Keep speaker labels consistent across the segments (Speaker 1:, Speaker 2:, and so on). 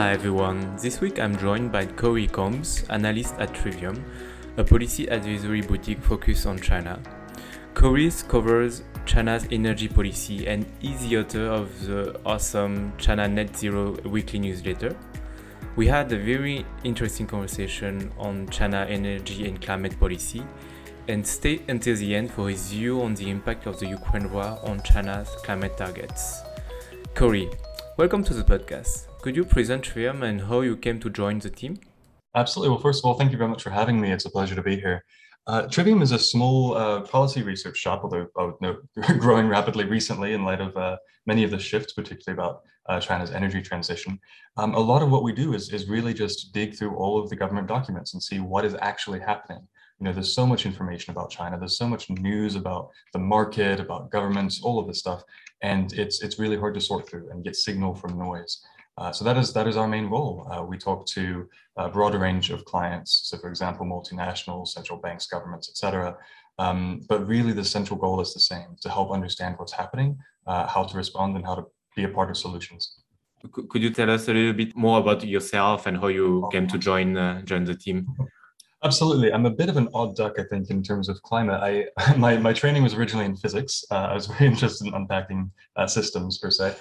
Speaker 1: Hi everyone. This week I'm joined by Cory Combs, analyst at Trivium, a policy advisory boutique focused on China. Cory covers China's energy policy and is the author of the awesome China Net Zero weekly newsletter. We had a very interesting conversation on China energy and climate policy and stay until the end for his view on the impact of the Ukraine war on China's climate targets. Cory, welcome to the podcast. Could you present Trivium and how you came to join the team?
Speaker 2: Absolutely. Well, first of all, thank you very much for having me. It's a pleasure to be here. Uh, Trivium is a small uh, policy research shop, although I would note growing rapidly recently in light of uh, many of the shifts, particularly about uh, China's energy transition. Um, a lot of what we do is, is really just dig through all of the government documents and see what is actually happening. You know, there's so much information about China. There's so much news about the market, about governments, all of this stuff, and it's it's really hard to sort through and get signal from noise. Uh, so that is that is our main role. Uh, we talk to a broader range of clients. So, for example, multinationals, central banks, governments, etc. Um, but really, the central goal is the same: to help understand what's happening, uh, how to respond, and how to be a part of solutions.
Speaker 1: Could you tell us a little bit more about yourself and how you came to join uh, join the team?
Speaker 2: Absolutely. I'm a bit of an odd duck, I think, in terms of climate. I my, my training was originally in physics. Uh, I was very interested in unpacking uh, systems per se.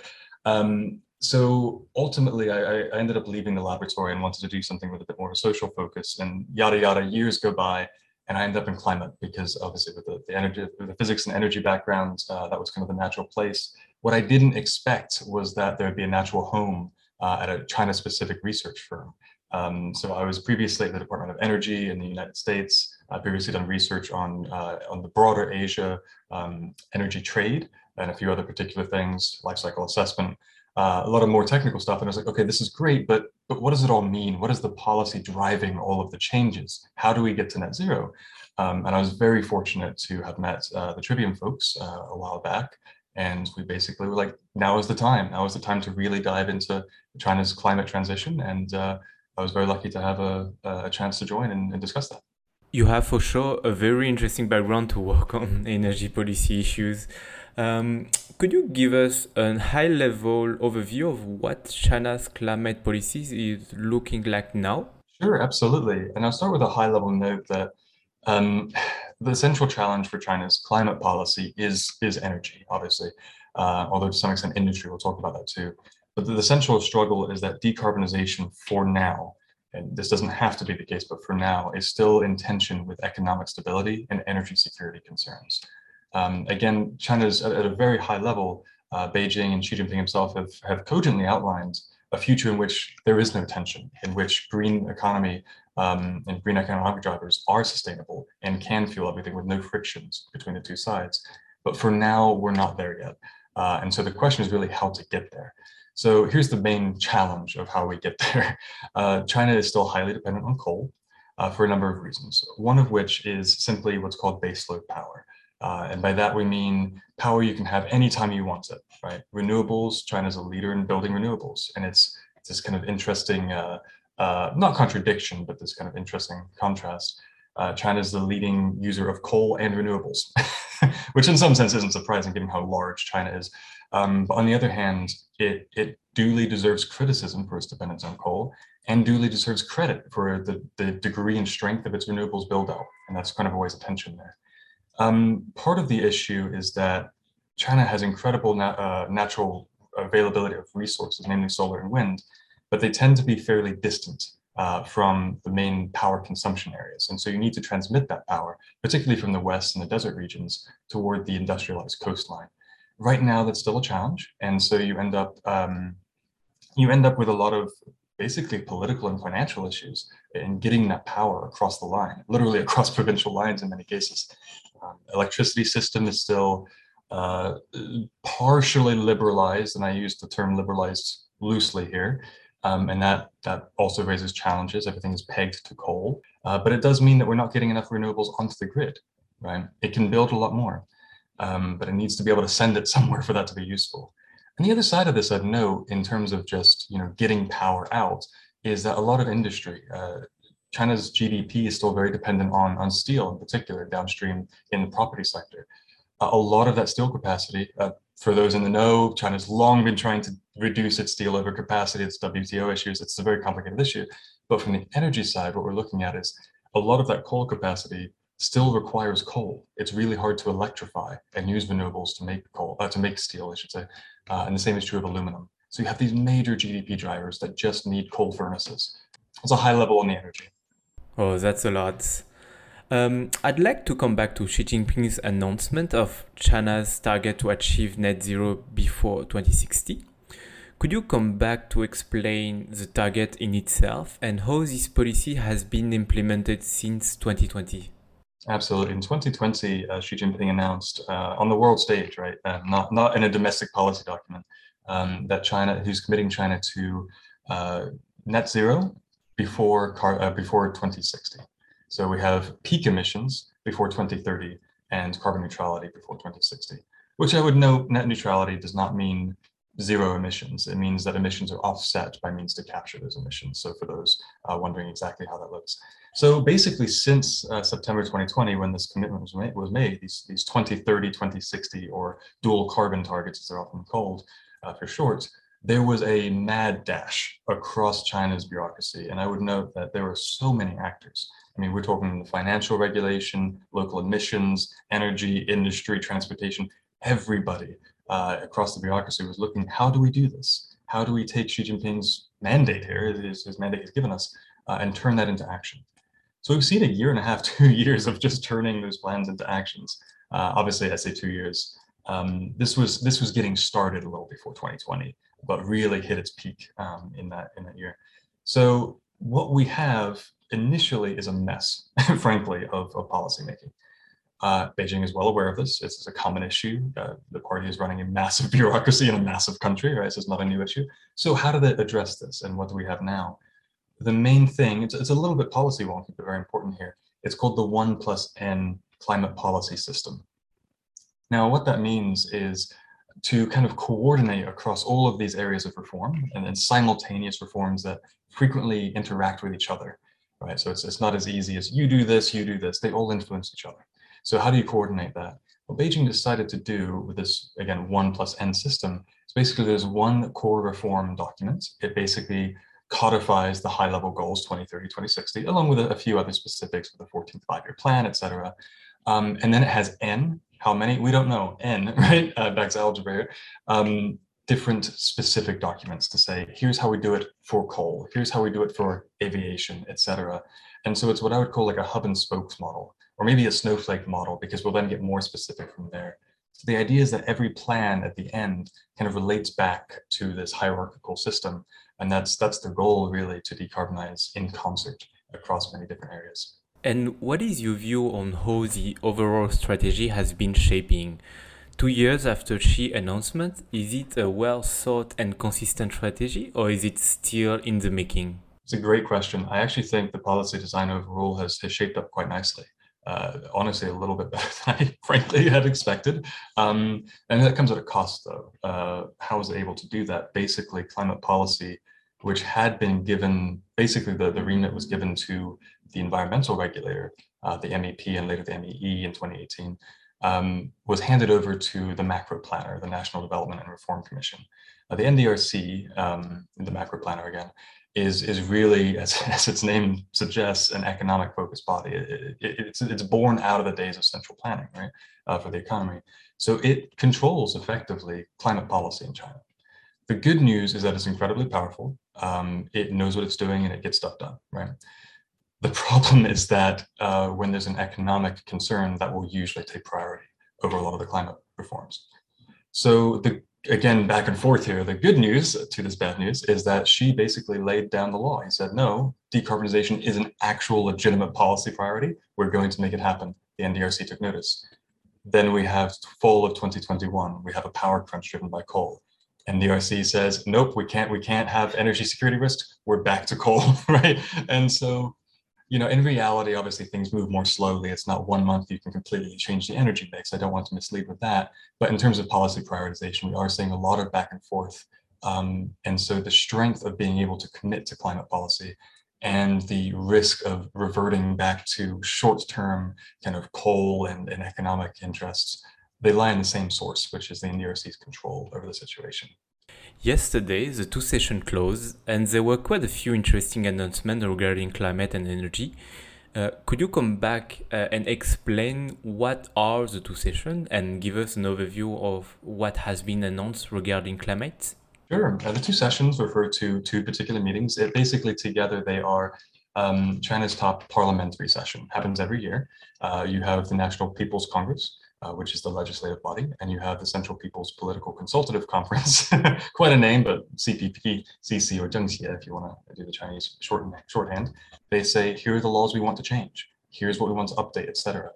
Speaker 2: Um, so ultimately, I, I, ended up leaving the laboratory and wanted to do something with a bit more of a social focus. And yada yada, years go by, and I end up in climate because obviously with the, the energy, the physics and energy background, uh, that was kind of the natural place. What I didn't expect was that there would be a natural home uh, at a China-specific research firm. Um, so I was previously at the Department of Energy in the United States. I previously done research on uh, on the broader Asia um, energy trade and a few other particular things, life cycle assessment uh, a lot of more technical stuff. And I was like, okay, this is great, but but what does it all mean? What is the policy driving all of the changes? How do we get to net zero? Um, and I was very fortunate to have met uh, the Trivium folks uh, a while back. And we basically were like, now is the time. Now is the time to really dive into China's climate transition. And uh, I was very lucky to have a, a chance to join and, and discuss that.
Speaker 1: You have for sure a very interesting background to work on energy policy issues. Um, could you give us a high level overview of what China's climate policies is looking like now?
Speaker 2: Sure, absolutely. And I'll start with a high level note that um, the central challenge for China's climate policy is, is energy, obviously, uh, although to some extent industry, we'll talk about that too. But the, the central struggle is that decarbonization for now, and this doesn't have to be the case, but for now, is still in tension with economic stability and energy security concerns. Um, again, China's at, at, a very high level. Uh, Beijing and Xi Jinping himself have, have cogently outlined a future in which there is no tension, in which green economy um, and green economic drivers are sustainable and can fuel everything with no frictions between the two sides. But for now, we're not there yet. Uh, and so the question is really how to get there. So here's the main challenge of how we get there. Uh, China is still highly dependent on coal uh, for a number of reasons. One of which is simply what's called baseload power. Uh, and by that, we mean power you can have anytime you want it, right? Renewables, China's a leader in building renewables. And it's, it's this kind of interesting, uh, uh, not contradiction, but this kind of interesting contrast. Uh, China is the leading user of coal and renewables, which in some sense isn't surprising given how large China is. Um, but on the other hand, it, it duly deserves criticism for its dependence on coal and duly deserves credit for the, the degree and strength of its renewables build out. And that's kind of always a tension there. Um, part of the issue is that China has incredible na uh, natural availability of resources, namely solar and wind, but they tend to be fairly distant uh, from the main power consumption areas. And so you need to transmit that power, particularly from the west and the desert regions, toward the industrialized coastline. Right now, that's still a challenge. And so you end up um, you end up with a lot of basically political and financial issues in getting that power across the line, literally across provincial lines in many cases. Um, electricity system is still uh, partially liberalized, and I use the term liberalized loosely here. Um, and that that also raises challenges. Everything is pegged to coal, uh, but it does mean that we're not getting enough renewables onto the grid, right? It can build a lot more, um, but it needs to be able to send it somewhere for that to be useful. And the other side of this I'd note in terms of just you know getting power out is that a lot of industry, uh, China's GDP is still very dependent on, on steel in particular downstream in the property sector. Uh, a lot of that steel capacity, uh, for those in the know, China's long been trying to reduce its steel overcapacity, its WTO issues. It's a very complicated issue. But from the energy side, what we're looking at is a lot of that coal capacity still requires coal. It's really hard to electrify and use renewables to make coal, uh, to make steel, I should say. Uh, and the same is true of aluminum. So you have these major GDP drivers that just need coal furnaces. It's a high level on the energy.
Speaker 1: Oh, that's a lot. Um, I'd like to come back to Xi Jinping's announcement of China's target to achieve net zero before 2060. Could you come back to explain the target in itself and how this policy has been implemented since 2020?
Speaker 2: Absolutely. In 2020, uh, Xi Jinping announced uh, on the world stage, right, uh, not not in a domestic policy document, um, that China, he's committing China to uh, net zero before car, uh, before 2060. So we have peak emissions before 2030 and carbon neutrality before 2060. Which I would note, net neutrality does not mean zero emissions. It means that emissions are offset by means to capture those emissions. So for those uh, wondering exactly how that looks. So basically, since uh, September 2020, when this commitment was made, was made these, these 2030, 2060, or dual carbon targets, as they're often called uh, for short, there was a mad dash across China's bureaucracy. And I would note that there were so many actors. I mean, we're talking the financial regulation, local emissions, energy, industry, transportation, everybody uh, across the bureaucracy was looking, how do we do this? How do we take Xi Jinping's mandate here, his, his mandate he's given us, uh, and turn that into action? So we've seen a year and a half, two years of just turning those plans into actions. Uh, obviously, I say two years. Um, this was this was getting started a little before 2020, but really hit its peak um, in that in that year. So what we have initially is a mess, frankly, of, of policymaking. Uh, Beijing is well aware of this. It's, a common issue. Uh, the party is running a massive bureaucracy in a massive country, right? So it's not a new issue. So how do they address this and what do we have now? The main thing, it's, it's a little bit policy wonky, but very important here. It's called the one plus N climate policy system. Now, what that means is to kind of coordinate across all of these areas of reform and then simultaneous reforms that frequently interact with each other, right? So it's, it's not as easy as you do this, you do this, they all influence each other. So how do you coordinate that? What Beijing decided to do with this, again, one plus N system, is basically there's one core reform document. It basically codifies the high level goals 2030, 2060, along with a, few other specifics with the 14th five-year plan, et cetera. Um, and then it has N, how many? We don't know, N, right? Uh, back to algebra. Um, different specific documents to say, here's how we do it for coal, here's how we do it for aviation, et cetera. And so it's what I would call like a hub and spokes model or maybe a snowflake model because we'll then get more specific from there. So the idea is that every plan at the end kind of relates back to this hierarchical system. And that's that's the goal really to decarbonize in concert across many different areas.
Speaker 1: And what is your view on how the overall strategy has been shaping? Two years after Xi announcement, is it a well thought and consistent strategy or is it still in the making?
Speaker 2: It's a great question. I actually think the policy design overall has, has shaped up quite nicely uh, honestly a little bit better than I frankly had expected. Um, and that comes at a cost though. Uh, how was it able to do that? Basically climate policy, which had been given, basically the, the remit was given to the environmental regulator, uh, the MEP and later the MEE in 2018, um, was handed over to the macro planner, the National Development and Reform Commission. Uh, the NDRC, um, the macro planner again, is is really, as, as its name suggests, an economic focused body. It, it, it's it's born out of the days of central planning, right, uh, for the economy. So it controls effectively climate policy in China. The good news is that it's incredibly powerful. Um, it knows what it's doing and it gets stuff done, right? The problem is that uh, when there's an economic concern, that will usually take priority over a lot of the climate reforms. So the again, back and forth here. The good news to this bad news is that Xi basically laid down the law. He said, no, decarbonization is an actual legitimate policy priority. We're going to make it happen. The NDRC took notice. Then we have fall of 2021. We have a power crunch driven by coal. And the NDRC says, nope, we can't, we can't have energy security risks. We're back to coal, right? And so you know, in reality, obviously things move more slowly. It's not one month you can completely change the energy mix. I don't want to mislead with that. But in terms of policy prioritization, we are seeing a lot of back and forth. Um, and so the strength of being able to commit to climate policy and the risk of reverting back to short-term kind of coal and, and economic interests they lie in the same source, which is the NDRC's control over the situation.
Speaker 1: Yesterday, the two sessions closed, and there were quite a few interesting announcements regarding climate and energy. Uh, could you come back uh, and explain what are the two sessions and give us an overview of what has been announced regarding climate?
Speaker 2: Sure. Uh, the two sessions refer to two particular meetings. It basically together they are um, China's top parliamentary session. Happens every year. Uh, you have the National People's Congress, uh, which is the legislative body, and you have the Central People's Political Consultative Conference. Quite a name, but CPP, CC, or Zhengxie, if you want to do the Chinese short, shorthand. They say, here are the laws we want to change. Here's what we want to update, etc.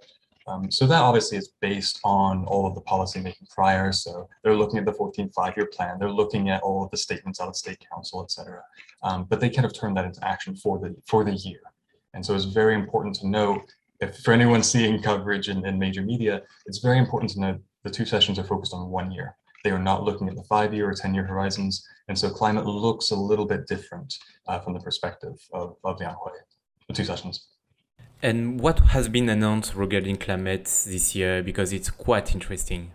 Speaker 2: Um, so that obviously is based on all of the policy making prior. So they're looking at the 14 five-year plan. They're looking at all of the statements out of state council, etc. Um, but they kind of turn that into action for the for the year. And so it's very important to know if for anyone seeing coverage in, in major media, it's very important to know the two sessions are focused on one year. They are not looking at the five-year or 10-year horizons. And so climate looks a little bit different uh, from the perspective of, of the Lianghui, the two sessions.
Speaker 1: And what has been announced regarding climate this year? Because it's quite interesting.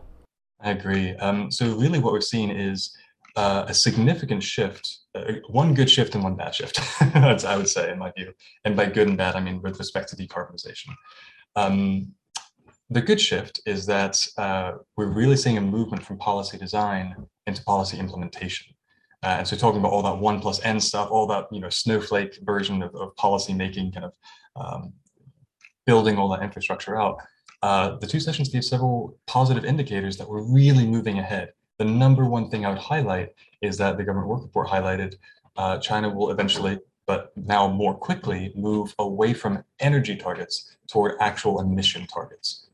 Speaker 2: I agree. Um, so really what we're seeing is uh, a significant shift, uh, one good shift and one bad shift, I would say in my view. And by good and bad, I mean with respect to decarbonization. Um, the good shift is that uh, we're really seeing a movement from policy design into policy implementation. Uh, and so talking about all that one plus N stuff, all that you know snowflake version of, of policy making kind of um, building all that infrastructure out, uh, the two sessions gave several positive indicators that we're really moving ahead. The number one thing I would highlight is that the government work report highlighted uh, China will eventually, but now more quickly, move away from energy targets toward actual emission targets.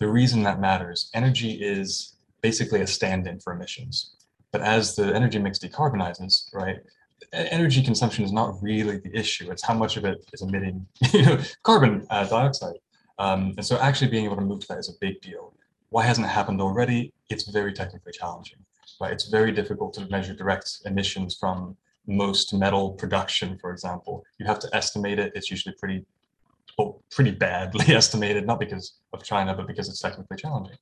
Speaker 2: The reason that matters, energy is basically a stand-in for emissions. But as the energy mix decarbonizes, right, energy consumption is not really the issue. It's how much of it is emitting you know, carbon uh, dioxide. Um, and so actually being able to move to that is a big deal. Why hasn't it happened already? It's very technically challenging. Right? It's very difficult to measure direct emissions from most metal production, for example. You have to estimate it. It's usually pretty, well, pretty badly estimated, not because of China, but because it's technically challenging.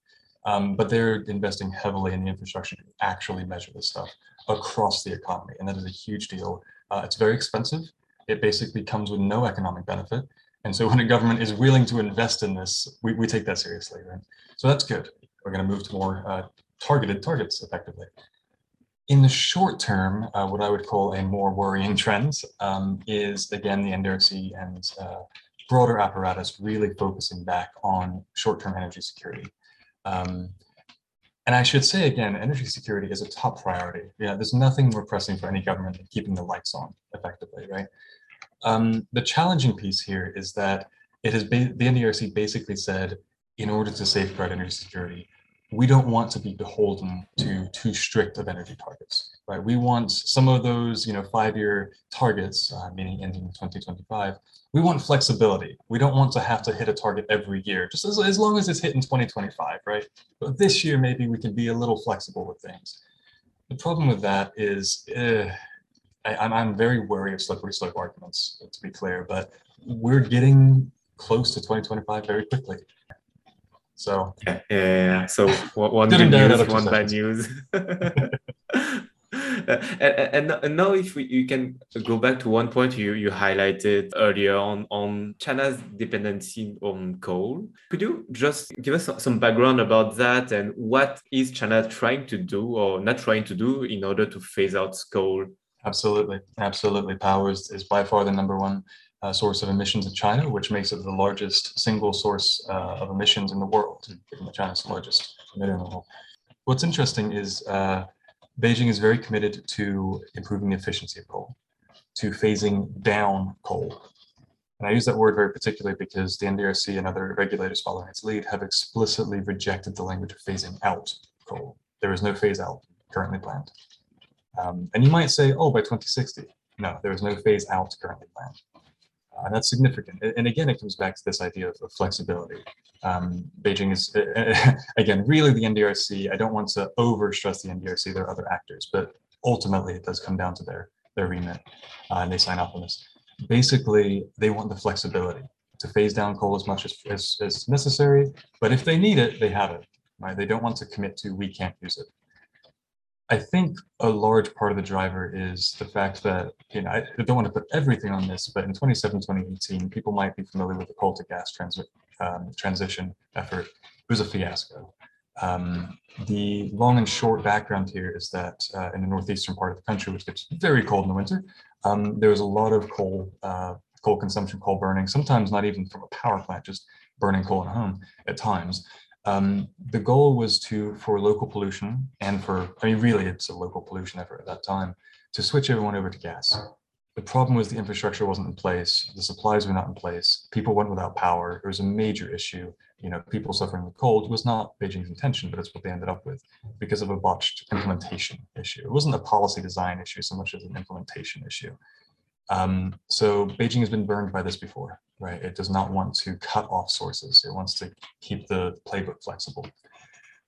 Speaker 2: Um, but they're investing heavily in the infrastructure to actually measure this stuff across the economy. And that is a huge deal. Uh, it's very expensive. It basically comes with no economic benefit. And so when a government is willing to invest in this, we, we take that seriously, right? So that's good. We're going to move to more uh, targeted targets effectively. In the short term, uh, what I would call a more worrying trend um, is, again, the NDRC and uh, broader apparatus really focusing back on short-term energy security. Um, and I should say again, energy security is a top priority. Yeah, there's nothing more pressing for any government than keeping the lights on effectively, right? Um, the challenging piece here is that it has been, the NDRC basically said, in order to safeguard energy security, we don't want to be beholden to too strict of energy targets, right? We want some of those, you know, five-year targets, uh, meaning ending in 2025. We want flexibility. We don't want to have to hit a target every year, just as, as long as it's hit in 2025, right? But this year, maybe we can be a little flexible with things. The problem with that is, uh, I, I'm, I'm very wary of slippery slope arguments, to be clear, but we're getting close to 2025 very quickly. So
Speaker 1: yeah, yeah. So one good news, one bad news. and, and, now if we, you can go back to one point you, you highlighted earlier on, on China's dependency on coal. Could you just give us some background about that and what is China trying to do or not trying to do in order to phase out coal?
Speaker 2: Absolutely, absolutely. Power is, is by far the number one uh, source of emissions in China, which makes it the largest single source uh, of emissions in the world, China's largest emitter in the world. What's interesting is uh, Beijing is very committed to improving the efficiency of coal, to phasing down coal. And I use that word very particularly because the NDRC and other regulators following its lead have explicitly rejected the language of phasing out coal. There is no phase out currently planned. Um, and you might say, oh, by 2060. No, there is no phase out currently planned. Uh, and that's significant. And again, it comes back to this idea of, of flexibility. Um, Beijing is, uh, again, really the NDRC. I don't want to over stress the NDRC. There are other actors, but ultimately it does come down to their, their remit uh, and they sign off on this. Basically, they want the flexibility to phase down coal as much as, as, as necessary, but if they need it, they have it. right? They don't want to commit to we can't use it. I think a large part of the driver is the fact that, you know, I don't want to put everything on this, but in 2017, 2018, people might be familiar with the coal to gas um, transition effort. It was a fiasco. Um, the long and short background here is that uh, in the northeastern part of the country, which gets very cold in the winter, um, there was a lot of coal, uh, coal consumption, coal burning, sometimes not even from a power plant, just burning coal at home at times. Um, the goal was to, for local pollution and for, I mean, really it's a local pollution effort at that time, to switch everyone over to gas. The problem was the infrastructure wasn't in place, the supplies were not in place, people went without power, it was a major issue. You know, people suffering with cold was not Beijing's intention, but it's what they ended up with because of a botched implementation issue. It wasn't a policy design issue so much as an implementation issue. Um, so Beijing has been burned by this before right? It does not want to cut off sources. It wants to keep the playbook flexible.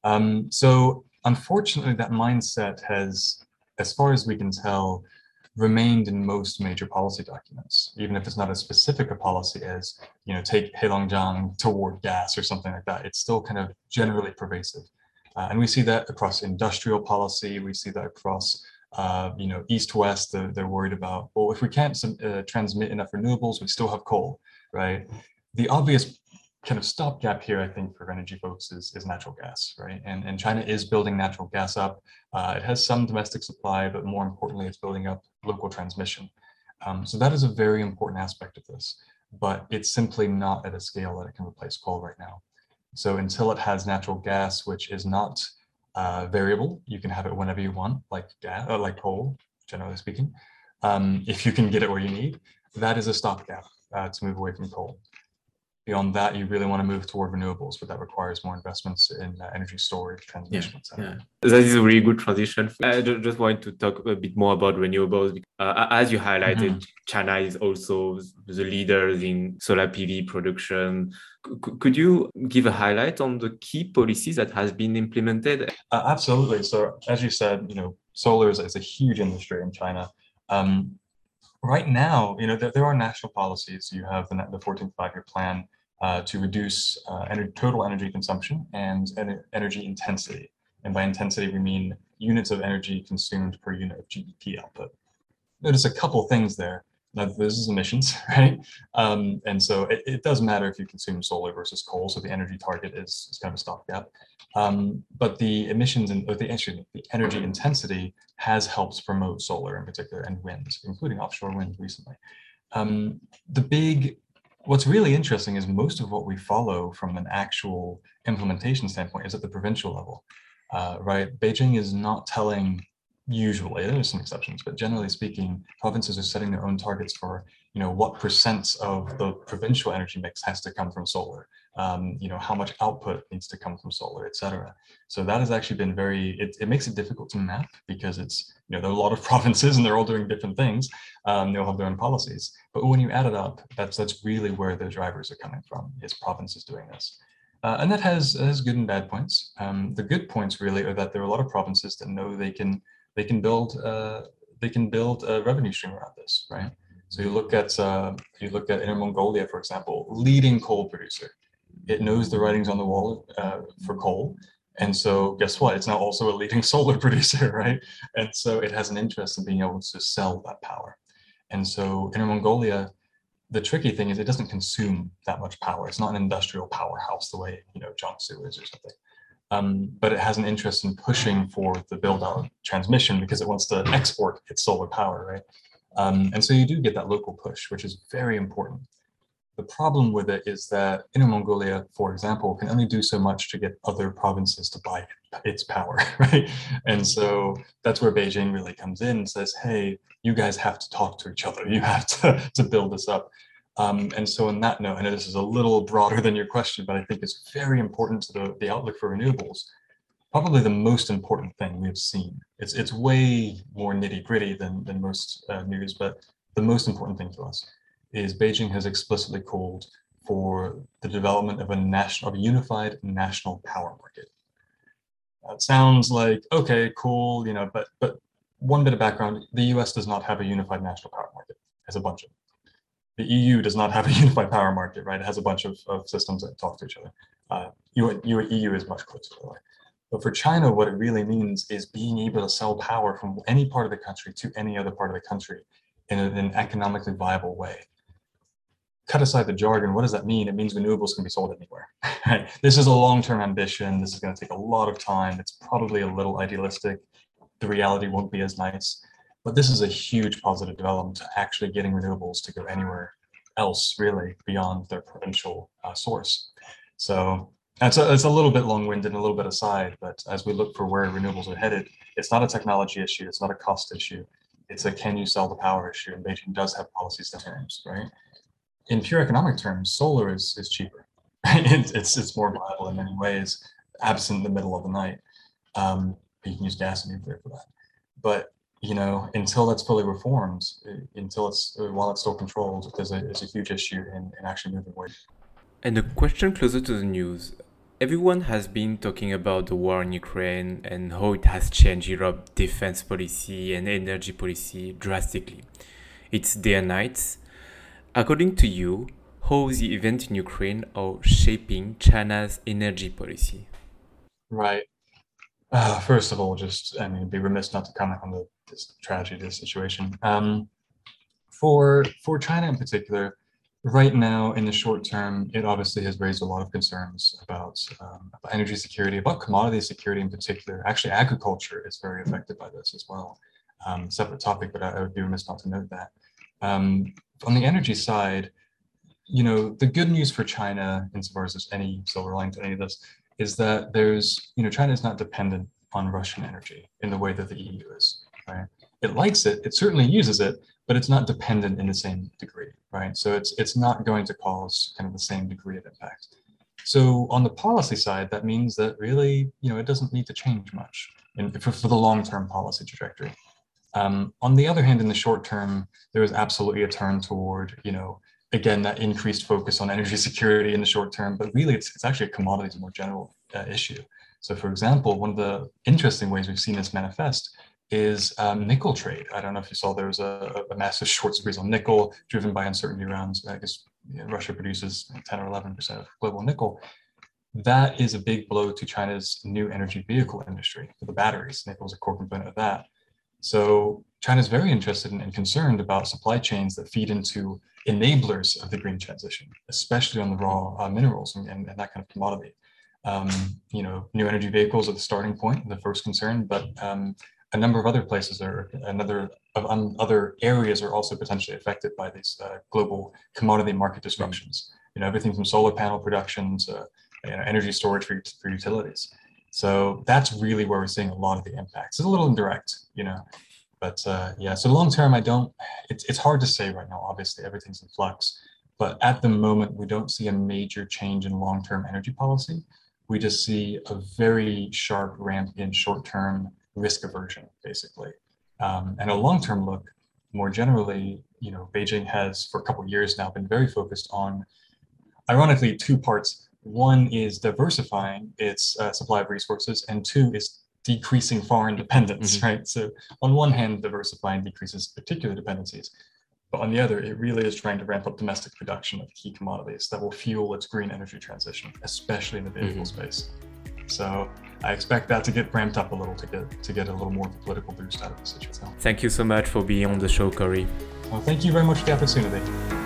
Speaker 2: Um, so unfortunately, that mindset has, as far as we can tell, remained in most major policy documents, even if it's not as specific a policy as, you know, take Heilongjiang toward gas or something like that. It's still kind of generally pervasive. Uh, and we see that across industrial policy. We see that across uh, you know, east-west, they're, they're, worried about, well, if we can't uh, transmit enough renewables, we still have coal right? The obvious kind of stopgap here, I think, for energy folks is, is natural gas, right? And, and China is building natural gas up. Uh, it has some domestic supply, but more importantly, it's building up local transmission. Um, so that is a very important aspect of this, but it's simply not at a scale that it can replace coal right now. So until it has natural gas, which is not uh, variable, you can have it whenever you want, like gas, or uh, like coal, generally speaking. Um, if you can get it where you need, that is a stopgap uh, to move away from coal. Beyond that, you really want to move toward renewables, but that requires more investments in uh, energy storage, transmission,
Speaker 1: yeah, yeah. That is a really good transition. I just want to talk a bit more about renewables. Uh, as you highlighted, mm -hmm. China is also the leaders in solar PV production. C could you give a highlight on the key policies that has been implemented?
Speaker 2: Uh, absolutely. So, as you said, you know, solar is, is a huge industry in China. Um, right now, you know, there, there are national policies. You have the, the 14th five-year plan uh, to reduce uh, energy, total energy consumption and energy intensity. And by intensity, we mean units of energy consumed per unit of GDP output. Notice a couple things there. Now, this is emissions, right? Um, and so it, it, does matter if you consume solar versus coal. So the energy target is, is kind of a stopgap. Um, but the emissions and the, the energy intensity has helped promote solar in particular and wind, including offshore wind recently. Um, the big, what's really interesting is most of what we follow from an actual implementation standpoint is at the provincial level, uh, right? Beijing is not telling usually, there's some exceptions, but generally speaking, provinces are setting their own targets for, you know, what percent of the provincial energy mix has to come from solar, um, you know, how much output needs to come from solar, etc. So that has actually been very, it, it makes it difficult to map because it's, you know, there are a lot of provinces and they're all doing different things. Um, they'll have their own policies. But when you add it up, that's, that's really where the drivers are coming from, is provinces doing this. Uh, and that has, has good and bad points. Um, the good points really are that there are a lot of provinces that know they can they can build uh, they can build a revenue stream around this, right? So you look at uh, you look at Inner Mongolia, for example, leading coal producer. It knows the writings on the wall uh, for coal, and so guess what? It's now also a leading solar producer, right? And so it has an interest in being able to sell that power. And so Inner Mongolia, the tricky thing is it doesn't consume that much power. It's not an industrial powerhouse the way you know Jiangsu is or something um, but it has an interest in pushing for the build out transmission because it wants to export its solar power, right? Um, and so you do get that local push, which is very important. The problem with it is that Inner Mongolia, for example, can only do so much to get other provinces to buy its power, right? And so that's where Beijing really comes in and says, hey, you guys have to talk to each other. You have to, to build this up. Um, and so on that note, I know this is a little broader than your question, but I think it's very important to the, the outlook for renewables. Probably the most important thing we've seen. It's, it's way more nitty gritty than, than most uh, news, but the most important thing to us is Beijing has explicitly called for the development of a national, of a unified national power market. That sounds like, okay, cool, you know, but, but one bit of background, the US does not have a unified national power market, as a bunch of The EU does not have a unified power market, right? It has a bunch of, of systems that talk to each other. Uh, EU, EU is much closer away. But for China, what it really means is being able to sell power from any part of the country to any other part of the country in, in an economically viable way. Cut aside the jargon, what does that mean? It means renewables can be sold anywhere. Right? This is a long-term ambition. This is going to take a lot of time. It's probably a little idealistic. The reality won't be as nice. But this is a huge positive development to actually getting renewables to go anywhere else really beyond their provincial uh, source. So that's a, it's a little bit long-winded and a little bit aside, but as we look for where renewables are headed, it's not a technology issue, it's not a cost issue, it's a can you sell the power issue, and Beijing does have policies to terms, right? In pure economic terms, solar is, is cheaper. it's, it's, it's more viable in many ways, absent the middle of the night. Um, you can use gas and nuclear for that. But you know, until that's fully reformed, uh, until it's uh, while it's still controlled, there's a, there's a huge issue in, in actually moving away.
Speaker 1: And a question closer to the news. Everyone has been talking about the war in Ukraine and how it has changed Europe's defense policy and energy policy drastically. It's day and night. According to you, how the event in Ukraine are shaping China's energy policy?
Speaker 2: Right. Uh, first of all, just I mean, be remiss not to comment on the this tragedy, this situation. Um, for for China in particular, right now in the short term, it obviously has raised a lot of concerns about, um, about energy security, about commodity security in particular. Actually, agriculture is very affected by this as well. Um, separate topic, but I, I, would be remiss not to note that. Um, on the energy side, you know, the good news for China, insofar as there's any silver lining to any of this, is that there's, you know, China is not dependent on Russian energy in the way that the EU is, right? It likes it, it certainly uses it, but it's not dependent in the same degree, right? So it's it's not going to cause kind of the same degree of impact. So on the policy side, that means that really, you know, it doesn't need to change much in, for, for the long-term policy trajectory. Um, on the other hand, in the short term, there is absolutely a turn toward, you know, again, that increased focus on energy security in the short term, but really it's, it's actually a commodities more general uh, issue. So for example, one of the interesting ways we've seen this manifest is um, nickel trade. I don't know if you saw there was a, a massive short squeeze on nickel driven by uncertainty around, I guess you know, Russia produces 10 or 11% of global nickel. That is a big blow to China's new energy vehicle industry for the batteries. Nickel is a core component of that. So China is very interested in, and concerned about supply chains that feed into enablers of the green transition, especially on the raw uh, minerals and, and, and, that kind of commodity. Um, you know, new energy vehicles are the starting point, the first concern, but um, a number of other places are another of um, other areas are also potentially affected by these uh, global commodity market disruptions. You know, everything from solar panel production to you know, energy storage for, for utilities. So that's really where we're seeing a lot of the impacts. It's a little indirect, you know, but uh, yeah. So long term, I don't. It's it's hard to say right now. Obviously, everything's in flux, but at the moment, we don't see a major change in long term energy policy. We just see a very sharp ramp in short term risk aversion, basically. Um, and a long-term look, more generally, you know, Beijing has for a couple years now been very focused on, ironically, two parts. One is diversifying its uh, supply of resources, and two is decreasing foreign dependence, mm-hmm. right? So on one hand, diversifying decreases particular dependencies, but on the other, it really is trying to ramp up domestic production of key commodities that will fuel its green energy transition, especially in the vehicle mm-hmm. space. So I expect that to get ramped up a little to get to get a little more of a political boost out of the situation.
Speaker 1: Thank you so much for being on the show, Cory.
Speaker 2: Well, thank you very much for the opportunity.